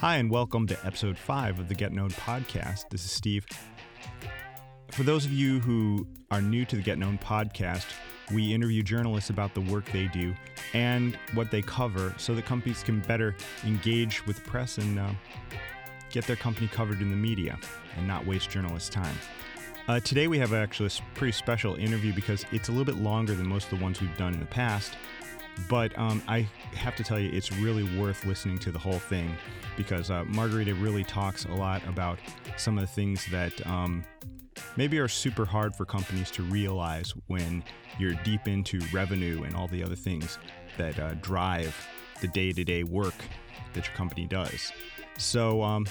Hi, and welcome to episode five of the Get Known podcast. This is Steve. For those of you who are new to the Get Known podcast, we interview journalists about the work they do and what they cover so that companies can better engage with press and uh, get their company covered in the media and not waste journalists' time. Uh, today, we have actually a pretty special interview because it's a little bit longer than most of the ones we've done in the past. But um, I have to tell you, it's really worth listening to the whole thing because uh, Margarita really talks a lot about some of the things that um, maybe are super hard for companies to realize when you're deep into revenue and all the other things that uh, drive the day to day work that your company does. So um,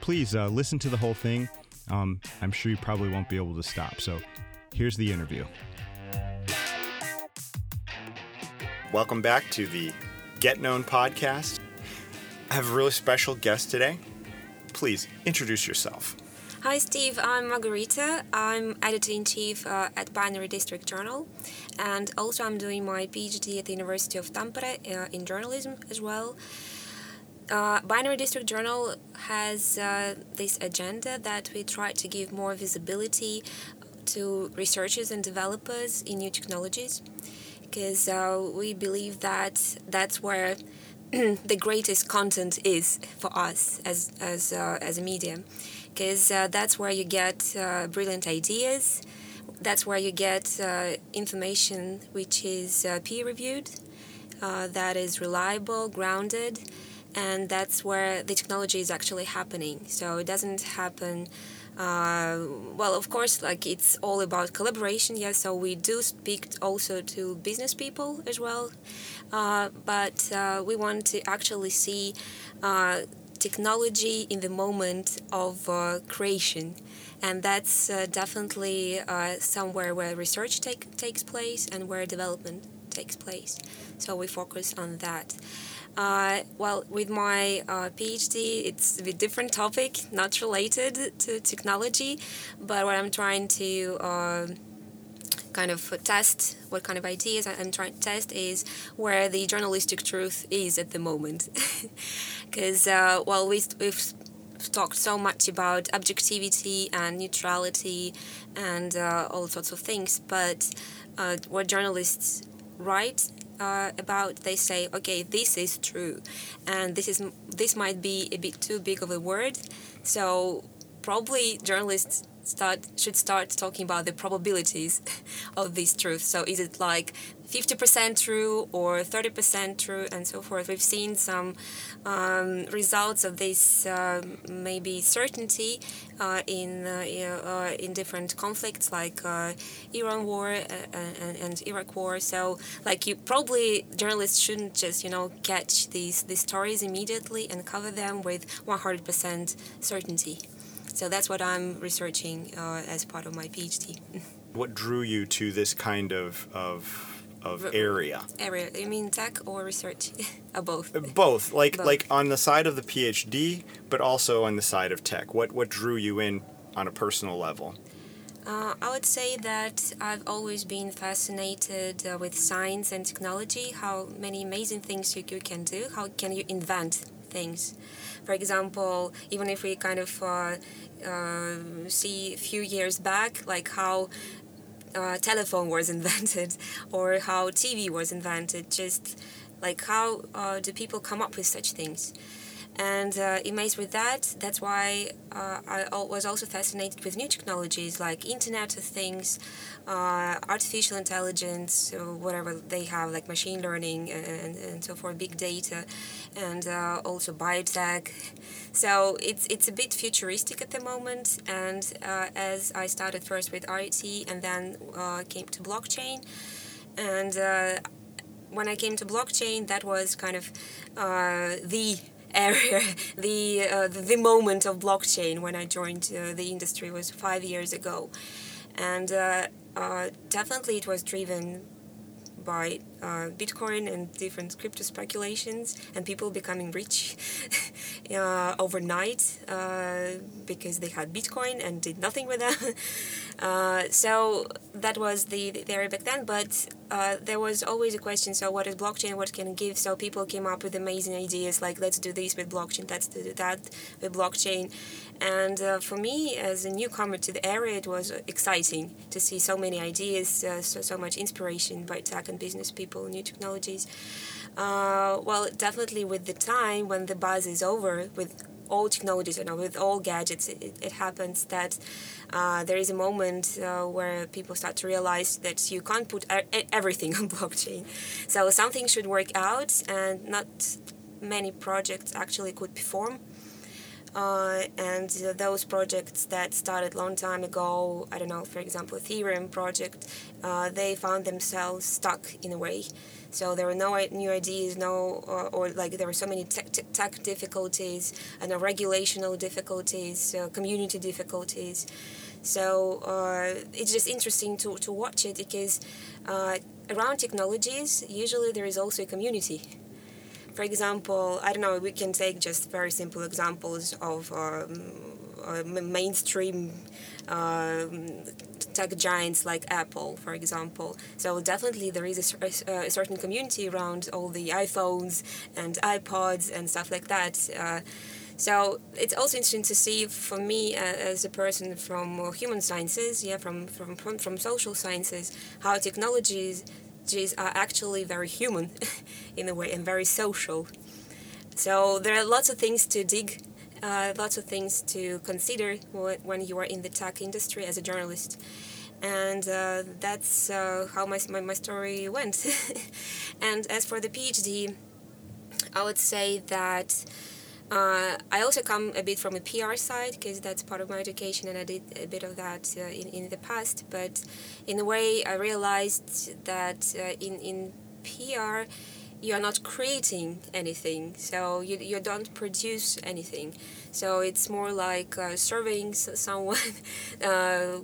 please uh, listen to the whole thing. Um, I'm sure you probably won't be able to stop. So here's the interview. Welcome back to the Get Known podcast. I have a really special guest today. Please introduce yourself. Hi, Steve. I'm Margarita. I'm editor in chief uh, at Binary District Journal, and also I'm doing my PhD at the University of Tampere uh, in journalism as well. Uh, Binary District Journal has uh, this agenda that we try to give more visibility to researchers and developers in new technologies because uh, we believe that that's where the greatest content is for us as as uh, as a medium, because uh, that's where you get uh, brilliant ideas. That's where you get uh, information which is uh, peer reviewed, that is reliable, grounded, and that's where the technology is actually happening. So it doesn't happen uh, well, of course, like it's all about collaboration. Yes, so we do speak also to business people as well, uh, but uh, we want to actually see uh, technology in the moment of uh, creation, and that's definitely somewhere where research take, takes place and where development takes place. So we focus on that. Uh, well, with my uh, PhD, it's a different topic, not related to technology, but what I'm trying to uh, kind of test, what kind of ideas I'm trying to test is where the journalistic truth is at the moment. Because, uh, well, we, we've talked so much about objectivity and neutrality and uh, all sorts of things, but uh, what journalists write uh, about they say okay this is true and this is this might be a bit too big of a word so probably journalists start should start talking about the probabilities of this truth so is it like 50% true or 30% true and so forth. We've seen some um, results of this uh, maybe certainty in uh, uh in different conflicts like uh, Iran war and, and, Iraq war. So like you probably journalists shouldn't just you know catch these these stories immediately and cover them with 100% certainty. So that's what I'm researching as part of my PhD. what drew you to this kind of of of area. Area. You mean tech or research? uh, both. Both. Like both. like on the side of the PhD, but also on the side of tech. What what drew you in on a personal level? Uh, I would say that I've always been fascinated uh, with science and technology, how many amazing things you, you can do, how can you invent things. For example, even if we kind of uh, uh, see a few years back, like how uh, telephone was invented or how TV was invented. Just like how uh, do people come up with such things? And uh, amazed with that, that's why uh, I was also fascinated with new technologies like Internet of Things, uh, artificial intelligence, whatever they have, like machine learning and, and so forth, big data, and uh, also biotech. So it's it's a bit futuristic at the moment. And uh, as I started first with RIT and then uh, came to blockchain, and when I came to blockchain, that was kind of the area, the, uh, the, the moment of blockchain when I joined uh, the industry was five years ago, and uh, uh definitely it was driven by uh, Bitcoin and different crypto speculations, and people becoming rich uh, overnight uh, because they had Bitcoin and did nothing with them. Uh, so that was the, the area back then, but uh, there was always a question so what is blockchain? What can it give? So people came up with amazing ideas like let's do this with blockchain let's do that with blockchain and uh, for me as a newcomer to the area it was exciting to see so many ideas uh, so, so much inspiration by tech and business people new technologies uh, well definitely with the time when the buzz is over with all technologies, you know, with all gadgets, it, it happens that uh, there is a moment uh, where people start to realize that you can't put everything on blockchain. So something should work out, and not many projects actually could perform. Uh, and those projects that started long time ago, I don't know, for example, Ethereum project, uh, they found themselves stuck in a way. So there were no new ideas, no, or, or like there were so many tech, tech difficulties and regulational difficulties, uh, community difficulties. So uh, it's just interesting to, to watch it because uh, around technologies, usually there is also a community. For example, I don't know, we can take just very simple examples of um, uh, mainstream um, tech giants like Apple, for example. So definitely there is a, a, certain community around all the iPhones and iPods and stuff like that. Uh, so it's also interesting to see for me uh, as a person from human sciences, yeah, from, from, from social sciences, how technologies are actually very human in a way and very social. So there are lots of things to dig uh, lots of things to consider when you are in the tech industry as a journalist. And uh, that's uh, how my, my, my, story went. and as for the PhD, I would say that uh, I also come a bit from a PR side because that's part of my education, and I did a bit of that uh, in, in the past. But in a way, I realized that uh, in, in PR, you're not creating anything. So you, you don't produce anything. So it's more like uh, serving someone. Uh,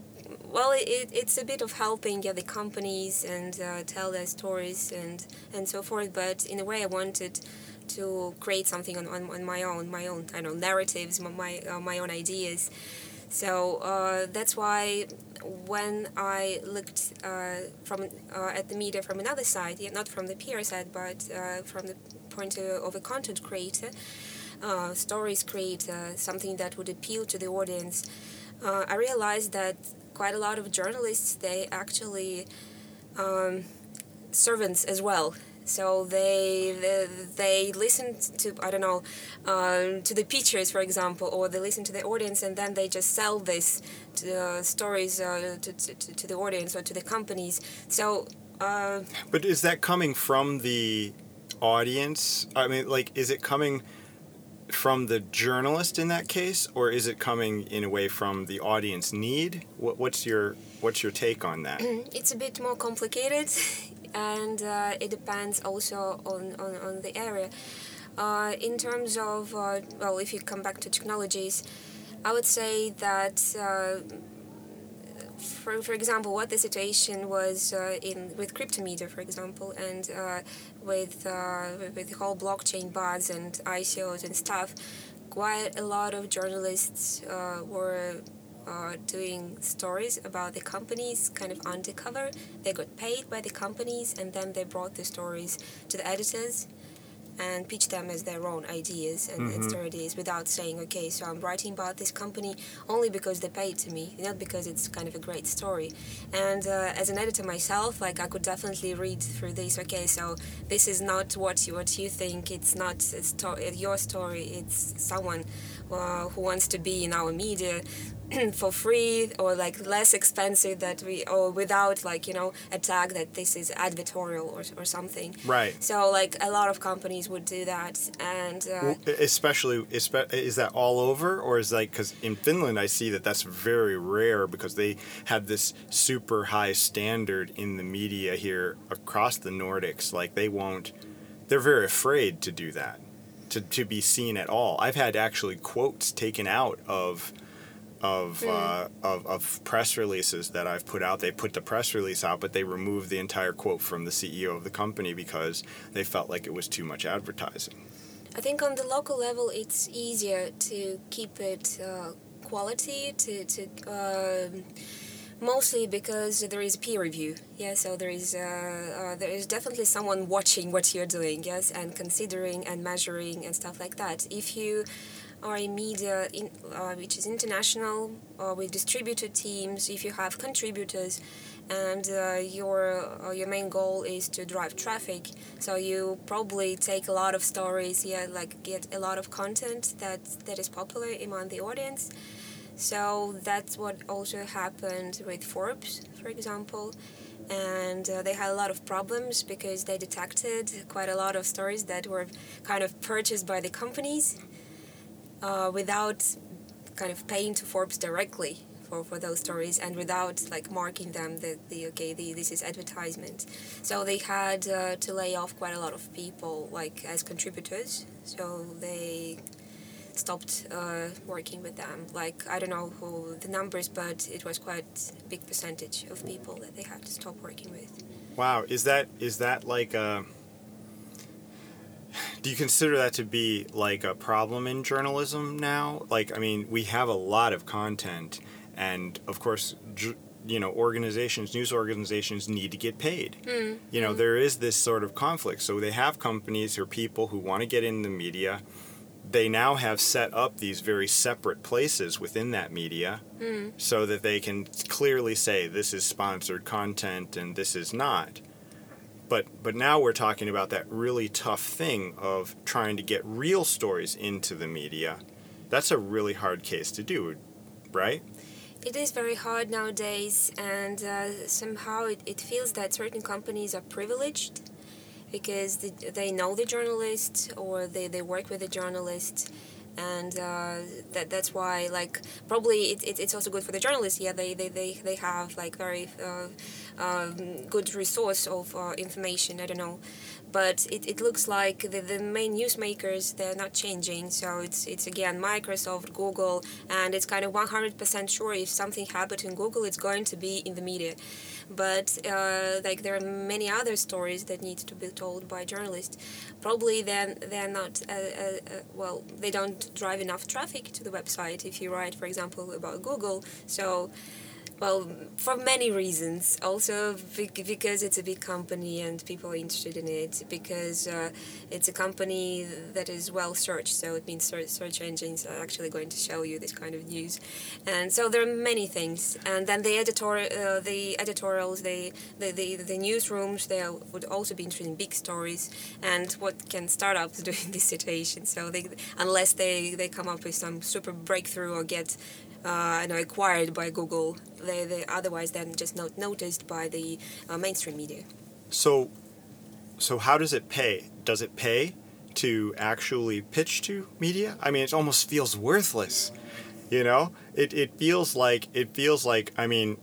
well it, it's a bit of helping the companies and uh, tell their stories and and so forth. But in a way i wanted to create something on, on, on my own my own i know narratives my uh, my own ideas. So uh, that's why when I looked uh, from uh, at the media from another side, yeah, not from the PR side, but uh, from the point of a content creator, uh, stories creator, something that would appeal to the audience, I realized that quite a lot of journalists they actually um, servants as well so they they, they listen to I don't know uh, to the pictures, for example or they listen to the audience and then they just sell this to, uh, stories uh, to, to, to the audience or to the companies. So uh, but is that coming from the audience? I mean like is it coming from the journalist in that case or is it coming in a way from the audience need? What, what's your what's your take on that? It's a bit more complicated and uh, it depends also on, on, on the area. Uh, in terms of, uh, well, if you come back to technologies, I would say that, uh, for, for example, what the situation was uh, in with Cryptomedia, for example, and uh, with, with the whole blockchain buzz and ICOs and stuff, quite a lot of journalists were are doing stories about the companies kind of undercover. They got paid by the companies and then they brought the stories to the editors and pitch them as their own ideas and, mm-hmm. and ideas without saying, okay, so I'm writing about this company only because they paid to me, not because it's kind of a great story. And uh, as an editor myself, like I could definitely read through this. Okay, so this is not what you what you think. It's not a sto- your story. It's someone uh, who wants to be in our media for free or like less expensive that we or without like you know a tag that this is advertorial or, or something. Right. So like a lot of companies would do that and uh, especially is that all over? Or is like because in finland i see that that's very rare because they have this super high standard in the media here across the nordics. Like they won't they're very afraid to do that to, to be seen at all. I've had actually quotes taken out of of, uh, of of press releases that I've put out. They put the press release out, but they removed the entire quote from the CEO of the company because they felt like it was too much advertising. I think on the local level, it's easier to keep it uh, quality to to. um mostly because there is peer review yeah so there is uh, uh, there is definitely someone watching what you're doing yes and considering and measuring and stuff like that if you are a media in, uh, which is international or with distributed teams if you have contributors and uh, your uh, your main goal is to drive traffic. So you probably take a lot of stories yeah like get a lot of content that that is popular among the audience. So that's what also happened with Forbes, for example. And uh, they had a lot of problems because they detected quite a lot of stories that were kind of purchased by the companies uh, without kind of paying to Forbes directly for, for those stories and without like marking them that the okay the, this is advertisement so they had uh, to lay off quite a lot of people like as contributors so they stopped uh, working with them. Like I don't know who the numbers, but it was quite a big percentage of people that they had to stop working with. Wow, is that is that like a? Do you consider that to be like a problem in journalism now? Like, I mean, we have a lot of content, and of course, you know, organizations, news organizations need to get paid. Mm. You know, mm. there is this sort of conflict. So they have companies or people who want to get in the media they now have set up these very separate places within that media mm. so that they can clearly say this is sponsored content and this is not. But but now we're talking about that really tough thing of trying to get real stories into the media. That's a really hard case to do, right? It is very hard nowadays, and uh, somehow it, it feels that certain companies are privileged because they, they know the journalist or they, they work with the journalist and uh, that that's why like probably it, it, it's also good for the journalists yeah they they, they, they have like very uh, um, good resource of uh, information i don't know. But it, it looks like the, the main newsmakers they're not changing. So it's it's again microsoft google and it's kind of 100% sure if something happened in google it's going to be in the media. But uh, like there are many other stories that need to be told by journalists. Probably then they're not uh, uh, uh, well they don't drive enough traffic to the website if you write for example about google. So well, for many reasons. Also because it's a big company and people are interested in it. Because uh, it's a company that is well searched, so it means search engines are actually going to show you this kind of news. And so there are many things. And then the editor, uh, the editorials, the, the the the newsrooms, they would also be interested in big stories and what can startups do in this situation. So they unless they they come up with some super breakthrough or get uh, know, acquired by Google. They, they otherwise then just not noticed by the uh, mainstream media. So, so how does it pay? Does it pay to actually pitch to media? I mean, it almost feels worthless. You know, it, it feels like it feels like I mean,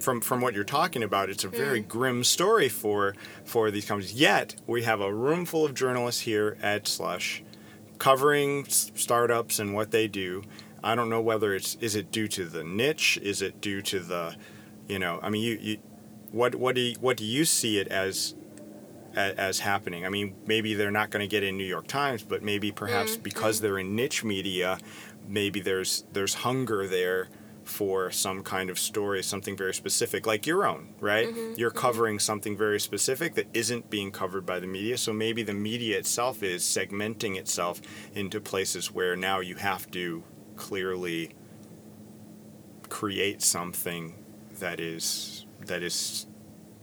from from what you're talking about, it's a very mm. grim story for for these companies. Yet we have a room full of journalists here at Slush, covering startups and what they do, I don't know whether it's is it due to the niche, is it due to the, you know, I mean, you, you what what do you, what do you see it as, as, as happening? I mean, maybe they're not going to get in New York Times, but maybe perhaps mm-hmm. because they're in niche media, maybe there's there's hunger there for some kind of story, something very specific, like your own, right? Mm-hmm, You're mm-hmm. covering something very specific that isn't being covered by the media. So maybe the media itself is segmenting itself into places where now you have to clearly create something that is that is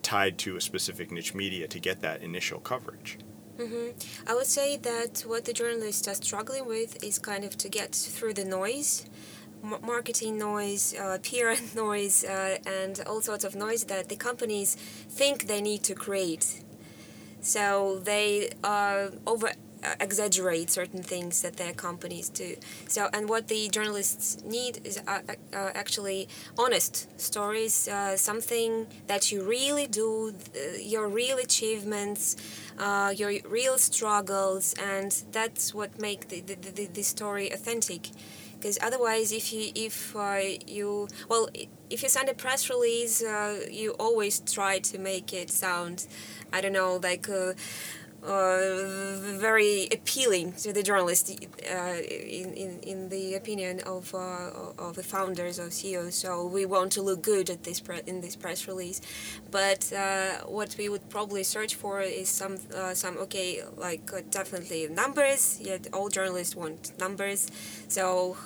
tied to a specific niche media to get that initial coverage. Mm-hmm. I would say that what the journalists are struggling with is kind of to get through the noise, m- marketing noise, uh, PR noise, uh, and all sorts of noise that the companies think they need to create. So they are over exaggerate certain things that their companies do. So, and what the journalists need is uh, uh, actually honest stories, uh, something that you really do, your real achievements, uh, your real struggles, and that's what make the, the, the, the story authentic because otherwise if you if uh, you well if you send a press release uh, you always try to make it sound i don't know like uh, uh, very appealing to the journalist uh, in, in, in the opinion of, uh, of the founders of CEOs. So we want to look good at this pre- in this press release. But uh, what we would probably search for is some uh, some okay like uh, definitely numbers. Yeah, all journalists want numbers. So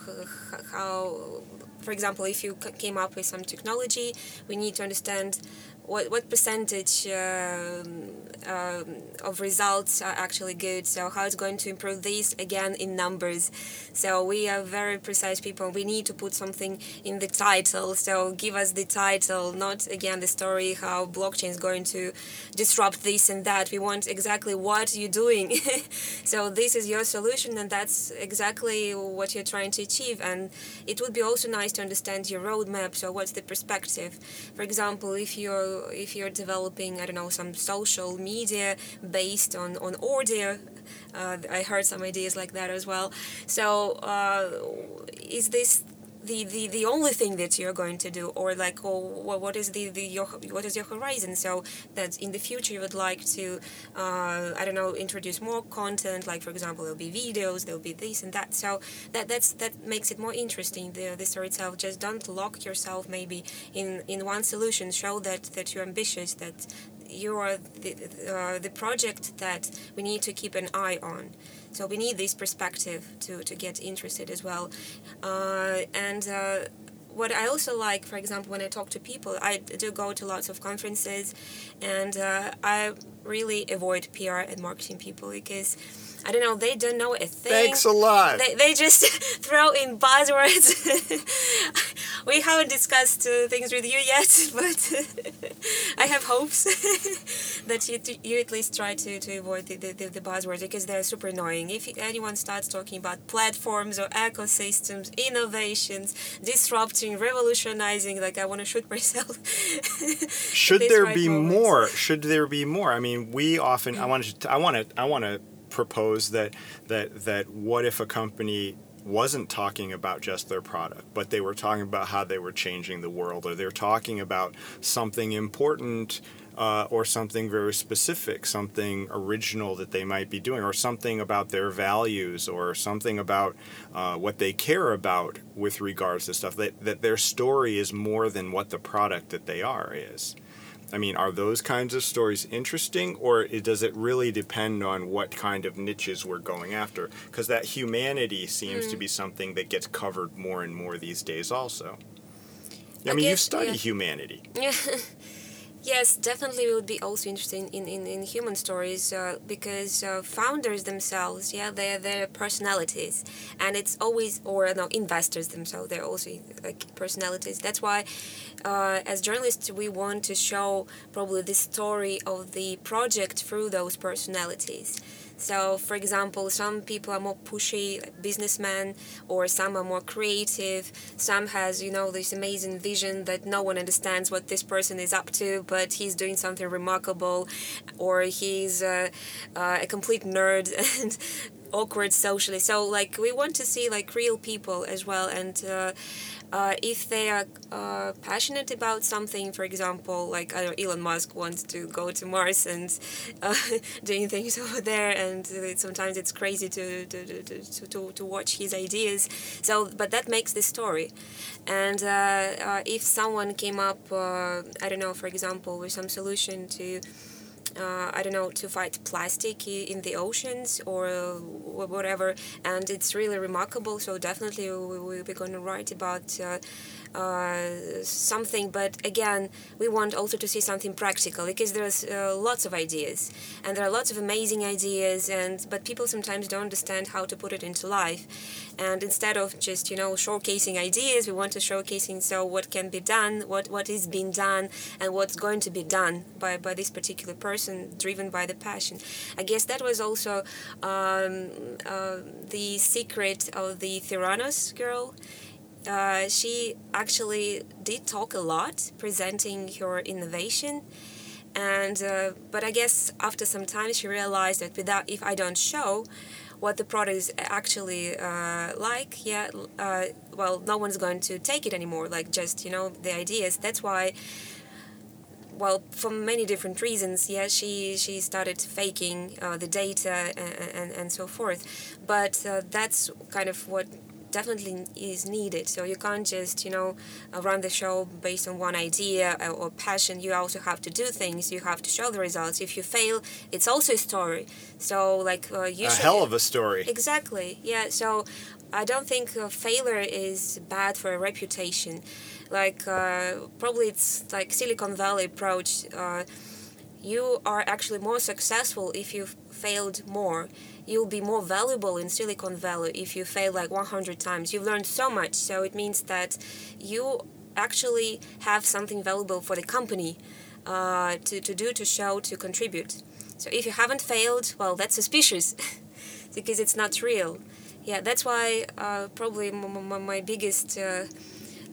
how for example, if you came up with some technology, we need to understand what, what percentage um, um, of results are actually good? So how it's going to improve these again in numbers? So we are very precise people. We need to put something in the title. So give us the title not again the story how blockchain is going to disrupt this and that. We want exactly what you're doing. So this is your solution and that's exactly what you're trying to achieve. And it would be also nice to understand your roadmap. So what's the perspective? For example if you're if you're developing I don't know some social media based on on audio uh, I heard some ideas like that as well. So uh, is this the, the, the only thing that you're going to do or like oh, what is the, the your what is your horizon? So that in the future you would like to uh, I don't know introduce more content like for example there'll be videos there'll be this and that. So that that's that makes it more interesting. The, the story itself just don't lock yourself maybe in in one solution. Show that that you're ambitious that you are the, uh, the project that we need to keep an eye on so we need this perspective to, to get interested as well. Uh, and uh, what I also like, for example, when I talk to people, I do go to lots of conferences, and uh, I really avoid PR and marketing people because I don't know, they don't know a thing. Thanks a lot. They, they just throw in buzzwords. we haven't discussed uh, things with you yet, but I have hopes that you, you at least try to, to avoid the, the, the buzzwords because they're super annoying. If anyone starts talking about platforms or ecosystems, innovations, disrupting, revolutionizing, like I want to shoot myself. Should there right be moments. more? Should there be more? I mean, we often. I want to. I want to. I want to propose that that that what if a company wasn't talking about just their product, but they were talking about how they were changing the world, or they're talking about something important uh, or something very specific, something original that they might be doing, or something about their values, or something about uh, what they care about with regards to stuff, that, that their story is more than what the product that they are is. I mean, are those kinds of stories interesting, or does it really depend on what kind of niches we're going after? Because that humanity seems mm. to be something that gets covered more and more these days, also. I, I mean, guess, you study yeah. humanity. Yes, definitely we would be also interested in, in, in human stories uh, because uh, founders themselves, yeah, they're, they're personalities. And it's always, or no, investors themselves, they're also like personalities. That's why uh, as journalists we want to show probably the story of the project through those personalities. So, for example, some people are more pushy businessmen, or some are more creative. Some has, you know, this amazing vision that no one understands what this person is up to, but he's doing something remarkable, or he's uh, uh, a complete nerd and awkward socially. So, like, we want to see like real people as well, and. Uh, uh, if they are uh, passionate about something, for example, like know, Elon Musk wants to go to Mars and uh, doing things over there, and sometimes it's crazy to, to, to, to, to watch his ideas. So, but that makes the story. And uh, uh, if someone came up, uh, I don't know, for example, with some solution to uh, I don't know, to fight plastic in the oceans or whatever. And it's really remarkable. So definitely we, we're going to write about uh, uh, something but again we want also to see something practical because there's uh, lots of ideas and there are lots of amazing ideas and but people sometimes don't understand how to put it into life and instead of just you know showcasing ideas we want to showcasing so what can be done what what is being done and what's going to be done by by this particular person driven by the passion i guess that was also um, uh, the secret of the theranos girl uh, she actually did talk a lot, presenting her innovation. And uh, but I guess after some time she realized that without if I don't show, what the product is actually uh, like, yeah, uh, well, no one's going to take it anymore. Like just you know the ideas. That's why. Well, for many different reasons, yeah, she she started faking uh, the data and, and, and so forth, but uh, that's kind of what definitely is needed. So you can't just, you know, uh, run the show based on one idea uh, or passion. You also have to do things. You have to show the results. If you fail, it's also a story. So like uh, you a hell of a story. Exactly. Yeah. So I don't think failure is bad for a reputation. Like uh, probably it's like Silicon Valley approach. Uh, you are actually more successful if you failed more you'll be more valuable in Silicon Valley if you fail like 100 times. You've learned so much, so it means that you actually have something valuable for the company uh, to, to do, to show, to contribute. So if you haven't failed, well, that's suspicious because it's not real. Yeah, that's why uh, probably my biggest. Uh,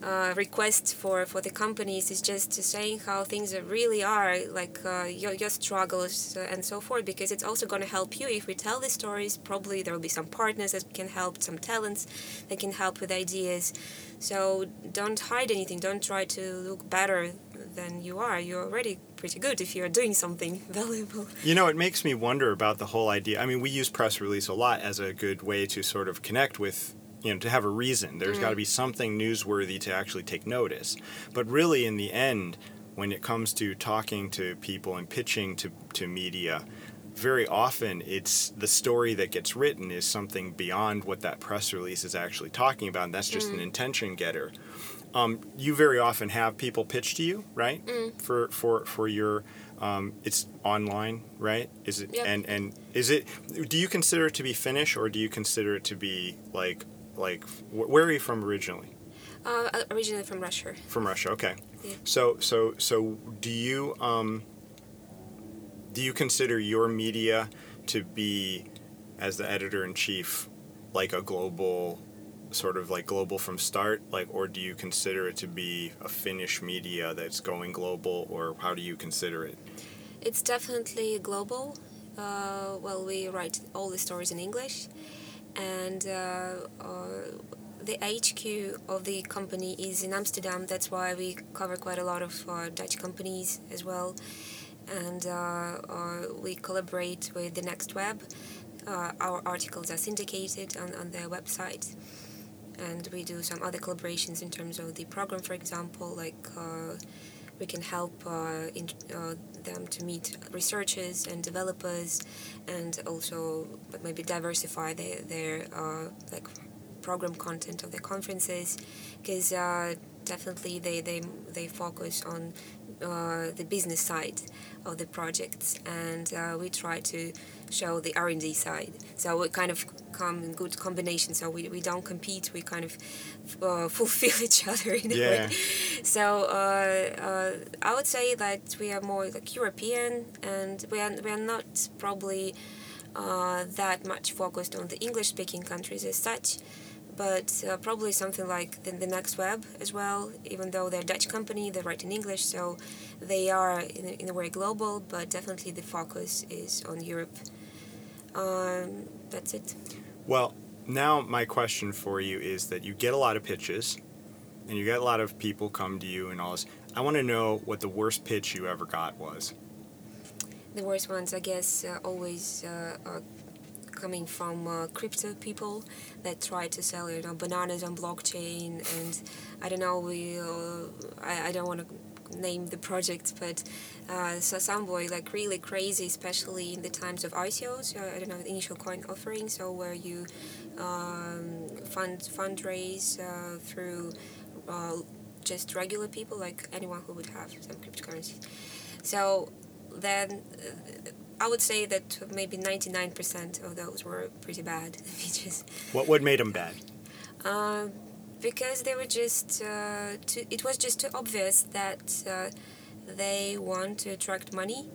uh, request for, for the companies is just saying how things really are, like uh, your, your struggles and so forth, because it's also going to help you. If we tell the stories, probably there will be some partners that can help, some talents that can help with ideas. So don't hide anything. Don't try to look better than you are. You're already pretty good if you're doing something valuable. You know, it makes me wonder about the whole idea. I mean, we use press release a lot as a good way to sort of connect with you know to have a reason there's mm. got to be something newsworthy to actually take notice but really in the end when it comes to talking to people and pitching to, to media very often it's the story that gets written is something beyond what that press release is actually talking about and that's just mm. an intention getter um, you very often have people pitch to you right mm. for for for your um, it's online right is it yep. and and is it do you consider it to be finnish or do you consider it to be like like wh- where are you from originally? Uh, originally from Russia. From Russia, okay. Yeah. So so so do you um, do you consider your media to be as the editor in chief like a global sort of like global from start like or do you consider it to be a Finnish media that's going global or how do you consider it? It's definitely global. Uh, well, we write all the stories in English and uh, uh, the HQ of the company is in Amsterdam. That's why we cover quite a lot of uh, Dutch companies as well, and we collaborate with the Next Web. our articles are syndicated on, on their website and we do some other collaborations in terms of the program for example like uh, we can help uh, in, uh, them to meet researchers and developers and also but maybe diversify their, their uh, like program content of their conferences. Because definitely they, they, they focus on uh, the business side of the projects. And uh, we try to show the R&D side. So we kind of come in good combination. So we, we don't compete we kind of uh, fulfill each other in a yeah. way so uh, uh, I would say that we are more like European and we are, we are not probably uh, that much focused on the English speaking countries as such but uh, probably something like the, the, Next Web as well. Even though they're a Dutch company, they write in English, so they are in, in a way global. But definitely the focus is on Europe. Um, that's it. Well, now my question for you is that you get a lot of pitches, and you get a lot of people come to you and all this. I want to know what the worst pitch you ever got was. The worst ones, I guess, uh, always uh, are coming from uh, crypto people that try to sell you know bananas on blockchain and I don't know we uh, I, I don't want to name the project but uh, so some boy like really crazy especially in the times of ICOs uh, I don't know initial coin offering so where you um, fund fundraise uh, through uh, just regular people like anyone who would have some cryptocurrency. So then I would say that maybe 99% of those were pretty bad features. What what made them bad? Uh, because they were just uh, too, it was just too obvious that uh, they want to attract money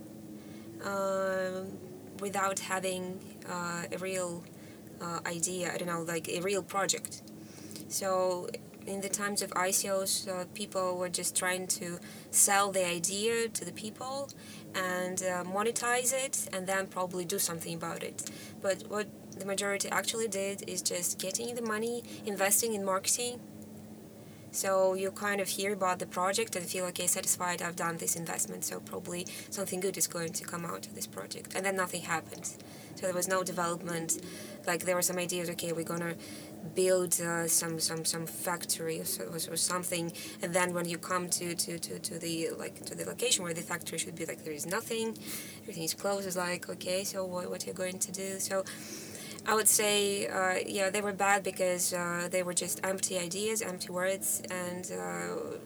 um, without having uh, a real uh, idea. I don't know, like a real project. So in the times of ICOs, uh, people were just trying to sell the idea to the people and uh, monetize it and then probably do something about it. But what the majority actually did is just getting the money, investing in marketing. So you kind of hear about the project and feel okay, satisfied. I've done this investment, so probably something good is going to come out of this project, and then nothing happens. So there was no development. Like there were some ideas. Okay, we're gonna build uh, some some some factory or, or, something and then when you come to, to, to, to the like to the location where the factory should be like there is nothing everything is closed it's like okay so what, what are you going to do so I would say uh, yeah they were bad because uh, they were just empty ideas empty words and uh,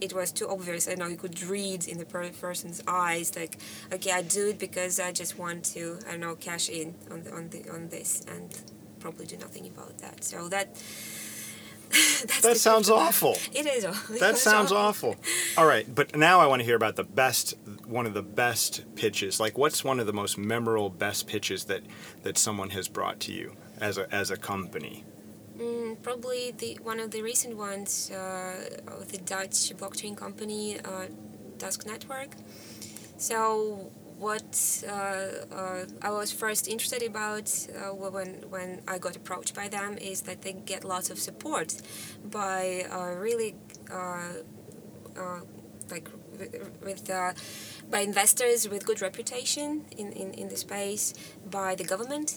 it was too obvious. I know you could read in the person's eyes, like, okay, I do it because I just want to, I don't know, cash in on the, on the on this, and probably do nothing about that. So that. that sounds awful. It is. That sounds awful. All right, but now I want to hear about the best, one of the best pitches. Like, what's one of the most memorable, best pitches that that someone has brought to you as a as a company? Mm, probably the one of the recent ones, uh, the Dutch blockchain company, uh, Dusk Network. So what uh, uh, I was first interested about uh, when when I got approached by them is that they get lots of support by uh, really uh, uh, like with by investors with good reputation in, in, in the space by the government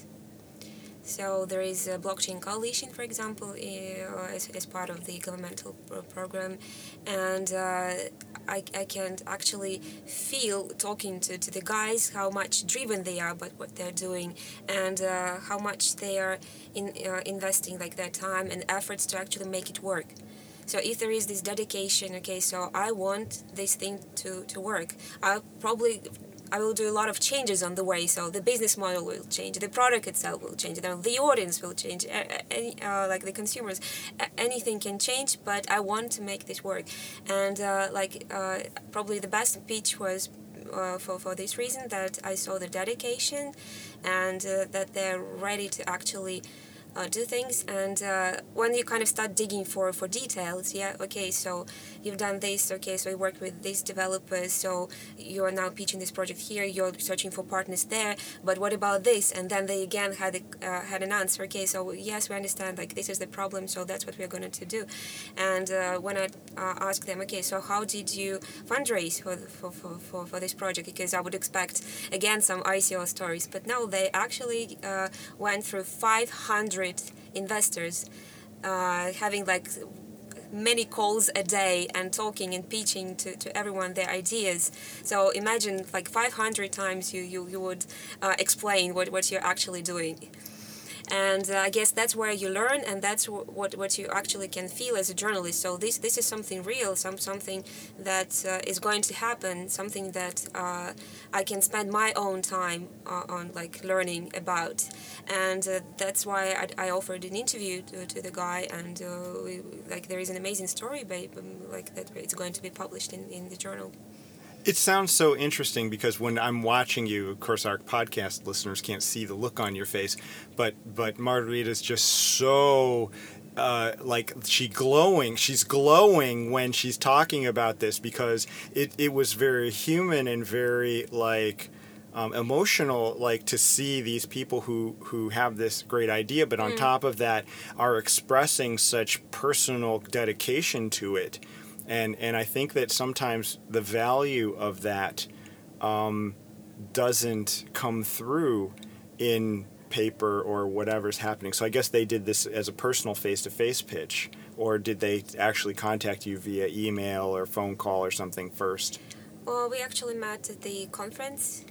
so there is a blockchain coalition, for example, as, as part of the governmental program, and uh, I, I can actually feel talking to, to the guys how much driven they are about what they're doing and uh, how much they are in, uh, investing like their time and efforts to actually make it work. So if there is this dedication, okay, so I want this thing to, to work, I'll probably I will do a lot of changes on the way. So the business model will change, the product itself will change, the audience will change, any, uh, like the consumers, anything can change. But I want to make this work, and uh, like uh, probably the best pitch was. Uh, for, for this reason that I saw the dedication and uh, that they're ready to actually uh, do things and when you kind of start digging for for details yeah okay so you've done this okay so you worked with these developers so you're now pitching this project here you're searching for partners there but what about this? And then they again had a, uh, had an answer okay so yes we understand like this is the problem so that's what we're going to do. And uh, when I uh, them okay so how did you fundraise for, for, for, for, for this project? Because I would expect again some ICO stories but no they actually uh, went through 500 investors uh, having like many calls a day and talking and pitching to, to everyone their ideas. So imagine like 500 times you, you, you would uh, explain what, what you're actually doing and uh, I guess that's where you learn, and that's w- what what you actually can feel as a journalist. So this this is something real, some something that uh, is going to happen, something that uh, I can spend my own time uh, on, like learning about, and uh, that's why I, I, offered an interview to, to the guy, and uh, we, like there is an amazing story, babe, um, like that it's going to be published in in the journal. It sounds so interesting because when I'm watching you, of course, our podcast listeners can't see the look on your face, but but Margarita's just so uh, like she glowing she's glowing when she's talking about this because it, it was very human and very like um, emotional like to see these people who who have this great idea but on mm. top of that are expressing such personal dedication to it and and I think that sometimes the value of that um, doesn't come through in paper or whatever's happening. So I guess they did this as a personal face-to-face pitch, or did they actually contact you via email or phone call or something first? Well, we actually met at the conference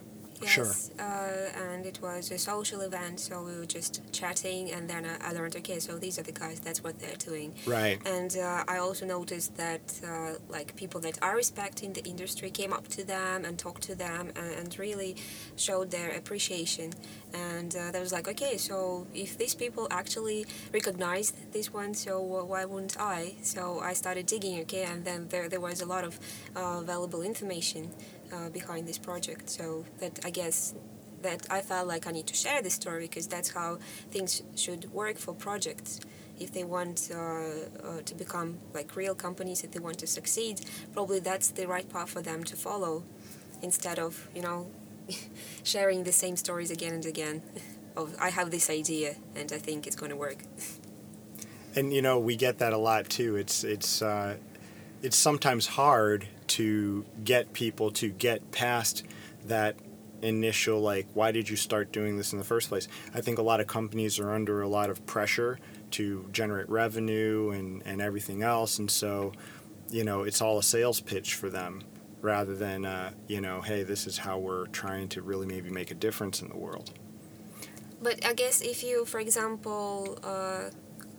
Yes, sure. Uh, and it was a social event, so we were just chatting, and then I, learned, okay, so these are the guys, that's what they're doing. Right. And uh, I also noticed that, uh, like, people that I respect in the industry came up to them and talked to them and, and really showed their appreciation. And uh, that was like, okay, so if these people actually recognized this one, so why wouldn't I? So I started digging, okay, and then there, there was a lot of uh, valuable information uh, behind this project. So that I guess that I felt like I need to share this story because that's how things should work for projects. If they want uh, uh, to become like real companies, if they want to succeed, probably that's the right path for them to follow, instead of you know sharing the same stories again and again. of I have this idea and I think it's going to work. And you know we get that a lot too. It's it's uh, it's sometimes hard to get people to get past that initial like why did you start doing this in the first place? I think a lot of companies are under a lot of pressure to generate revenue and, and everything else and so you know it's all a sales pitch for them rather than uh, you know hey this is how we're trying to really maybe make a difference in the world. But i guess if you for example uh,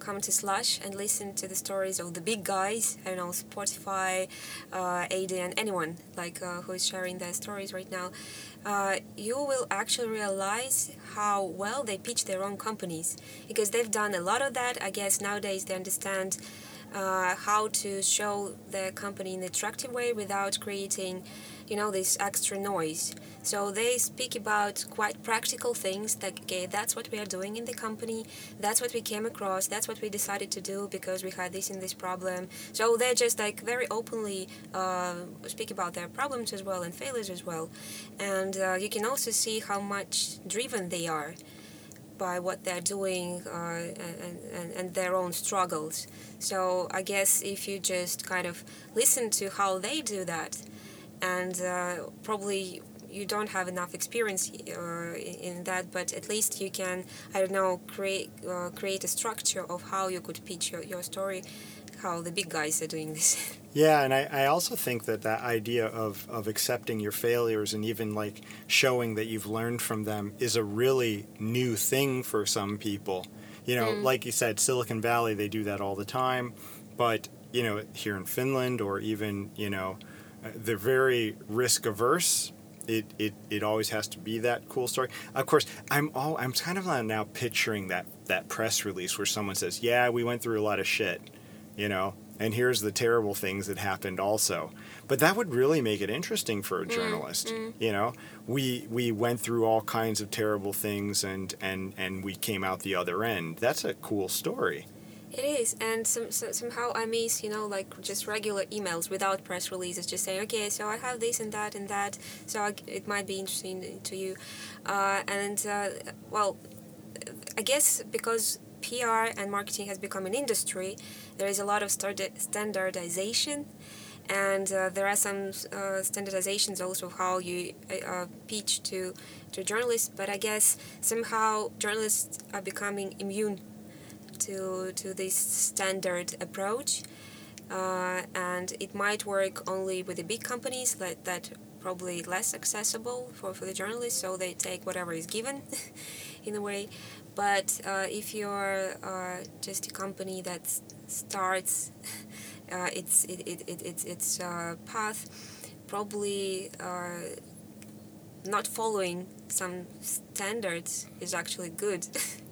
come to Slush and listen to the stories of the big guys. I don't know Spotify, uh, and anyone like uh, who is sharing their stories right now. Uh, you will actually realize how well they pitch their own companies because they've done a lot of that. I guess nowadays they understand uh, how to show their company in an attractive way without creating you know this extra noise so they speak about quite practical things like okay that's what we are doing in the company that's what we came across that's what we decided to do because we had this and this problem so they're just like very openly uh, speak about their problems as well and failures as well and uh, you can also see how much driven they are by what they're doing uh, and, and, and, their own struggles. So I guess if you just kind of listen to how they do that, and uh, probably you don't have enough experience uh, in that, but at least you can, I don't know, create uh, create a structure of how you could pitch your, your story, how the big guys are doing this. Yeah, and I, I also think that that idea of, of accepting your failures and even like showing that you've learned from them is a really new thing for some people. You know, mm. like you said, Silicon Valley, they do that all the time. But, you know, here in Finland or even, you know, uh, they're very risk averse. It, it, it always has to be that cool story. Of course, I'm all I'm kind of now picturing that that press release where someone says, "Yeah, we went through a lot of shit," you know, and here's the terrible things that happened also. But that would really make it interesting for a mm, journalist. Mm, mm. You know, we we went through all kinds of terrible things and and and we came out the other end. That's a cool story. It is, and some, so, somehow I miss, you know, like just regular emails without press releases, just saying, okay, so I have this and that and that, so I, it might be interesting to you. Uh, and, uh, well, I guess because PR and marketing has become an industry, there is a lot of standardization and uh, there are some uh, standardizations also of how you uh, uh, pitch to to journalists but i guess somehow journalists are becoming immune to to this standard approach, uh, and it might work only with the big companies that that probably less accessible for, for the journalists, so they take whatever is given, in a way. But uh, if you're uh, just a company that starts uh, its it, it, it, its its uh, path, probably uh, not following some standards is actually good.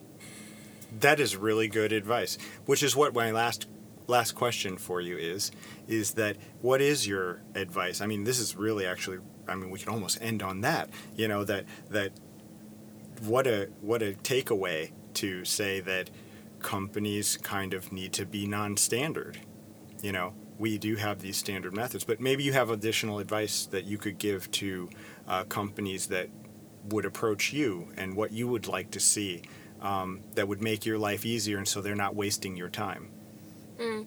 That is really good advice. Which is what my last last question for you is is that what is your advice? I mean, this is really actually I mean, we can almost end on that. You know that that what a what a takeaway to say that companies kind of need to be non-standard. You know, we do have these standard methods, but maybe you have additional advice that you could give to uh, companies that would approach you and what you would like to see um, that would make your life easier and so they're not wasting your time? Mm.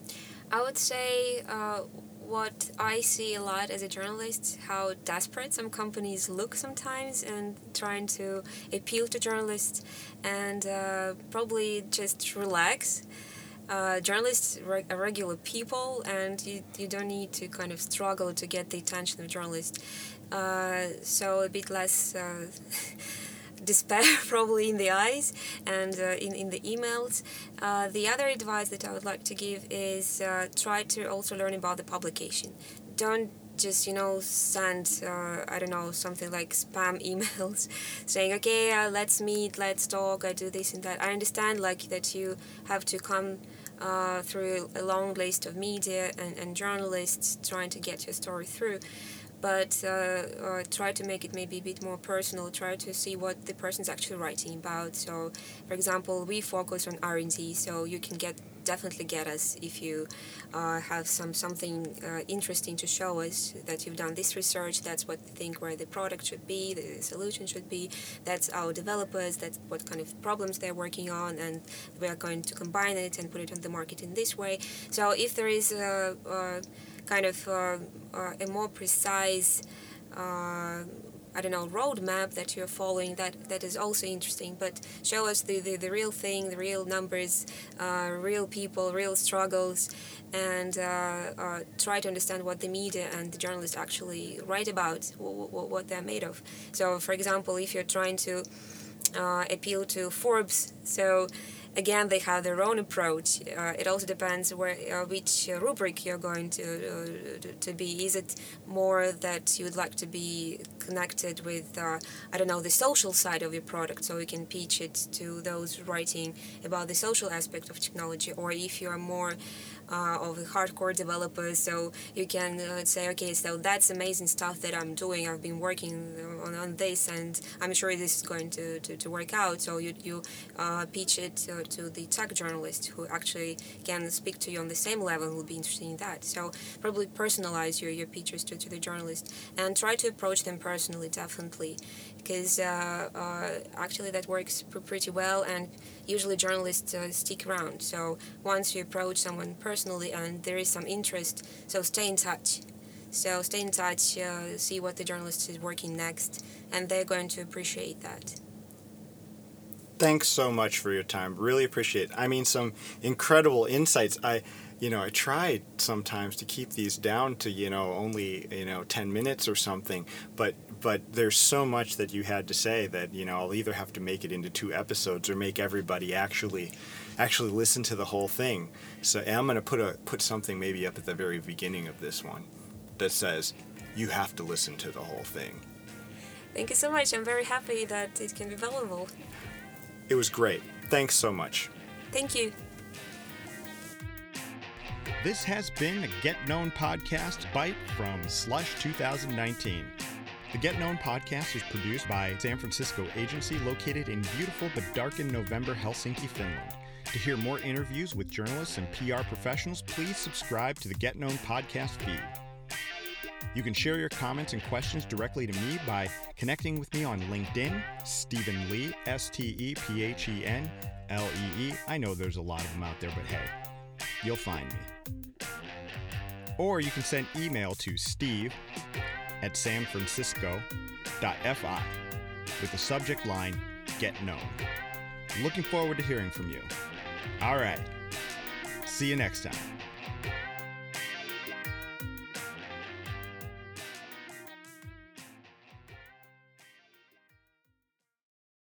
I would say uh, what I see a lot as a journalist, how desperate some companies look sometimes and trying to appeal to journalists and uh, probably just relax. Uh, journalists are regular people and you, you don't need to kind of struggle to get the attention of journalists. Uh, so a bit less uh, despair probably in the eyes and uh, in, in the emails. Uh, the other advice that I would like to give is uh, try to also learn about the publication. Don't just you know send uh, I don't know something like spam emails saying okay uh, let's meet let's talk I do this and that I understand like that you have to come uh, through a long list of media and, and journalists trying to get your story through but uh, uh, try to make it maybe a bit more personal try to see what the person's actually writing about so for example we focus on r&d so you can get definitely get us if you uh, have some something uh, interesting to show us that you've done this research. That's what think where the product should be, the solution should be. That's our developers. That's what kind of problems they're working on, and we are going to combine it and put it on the market in this way. So if there is a kind of uh, uh, a more precise uh, I don't know roadmap that you're following that that is also interesting. But show us the, the, the real thing the real numbers uh, real people real struggles and uh, uh, try to understand what the media and the journalists actually write about w- w- what they're made of. So for example if you're trying to appeal to Forbes so again they have their own approach. Uh, it also depends where uh, which rubric you're going to, uh, to, to be. Is it more that you would like to be connected with uh, i don't know the social side of your product so you can pitch it to those writing about the social aspect of technology? Or if you are more uh, of a hardcore developer so you can uh, say okay so that's amazing stuff that i'm doing. I've been working on, on this and i'm sure this is going to, to, to work out. So you, you uh, pitch it uh, to the tech journalist who actually can speak to you on the same level will be interested in that. So probably personalize your, your pitches to, to the journalist and try to approach them personally definitely. Because uh, uh, actually that works pretty well and usually journalists stick around. So once you approach someone personally and there is some interest so stay in touch so stay in touch uh, see what the journalist is working next and they're going to appreciate that. Thanks so much for your time. Really appreciate it. I mean some incredible insights. I you know i try sometimes to keep these down to you know only you know 10 minutes or something but but there's so much that you had to say that you know I'll either have to make it into two episodes or make everybody actually actually listen to the whole thing. So I'm going to put a put something maybe up at the very beginning of this one that says you have to listen to the whole thing. Thank you so much. I'm very happy that it can be available. It was great. Thanks so much. Thank you. This has been a Get Known podcast bite from Slush 2019. The Get Known podcast is produced by San Francisco agency located in beautiful but darkened November Helsinki, Finland. To hear more interviews with journalists and PR professionals, please subscribe to the Get Known podcast feed. You can share your comments and questions directly to me by connecting with me on LinkedIn, Stephen Lee, S T E P H E N L E E. I know there's a lot of them out there, but hey, you'll find me. Or you can send email to steve at sanfrancisco.fi with the subject line Get Known. Looking forward to hearing from you. All right. See you next time.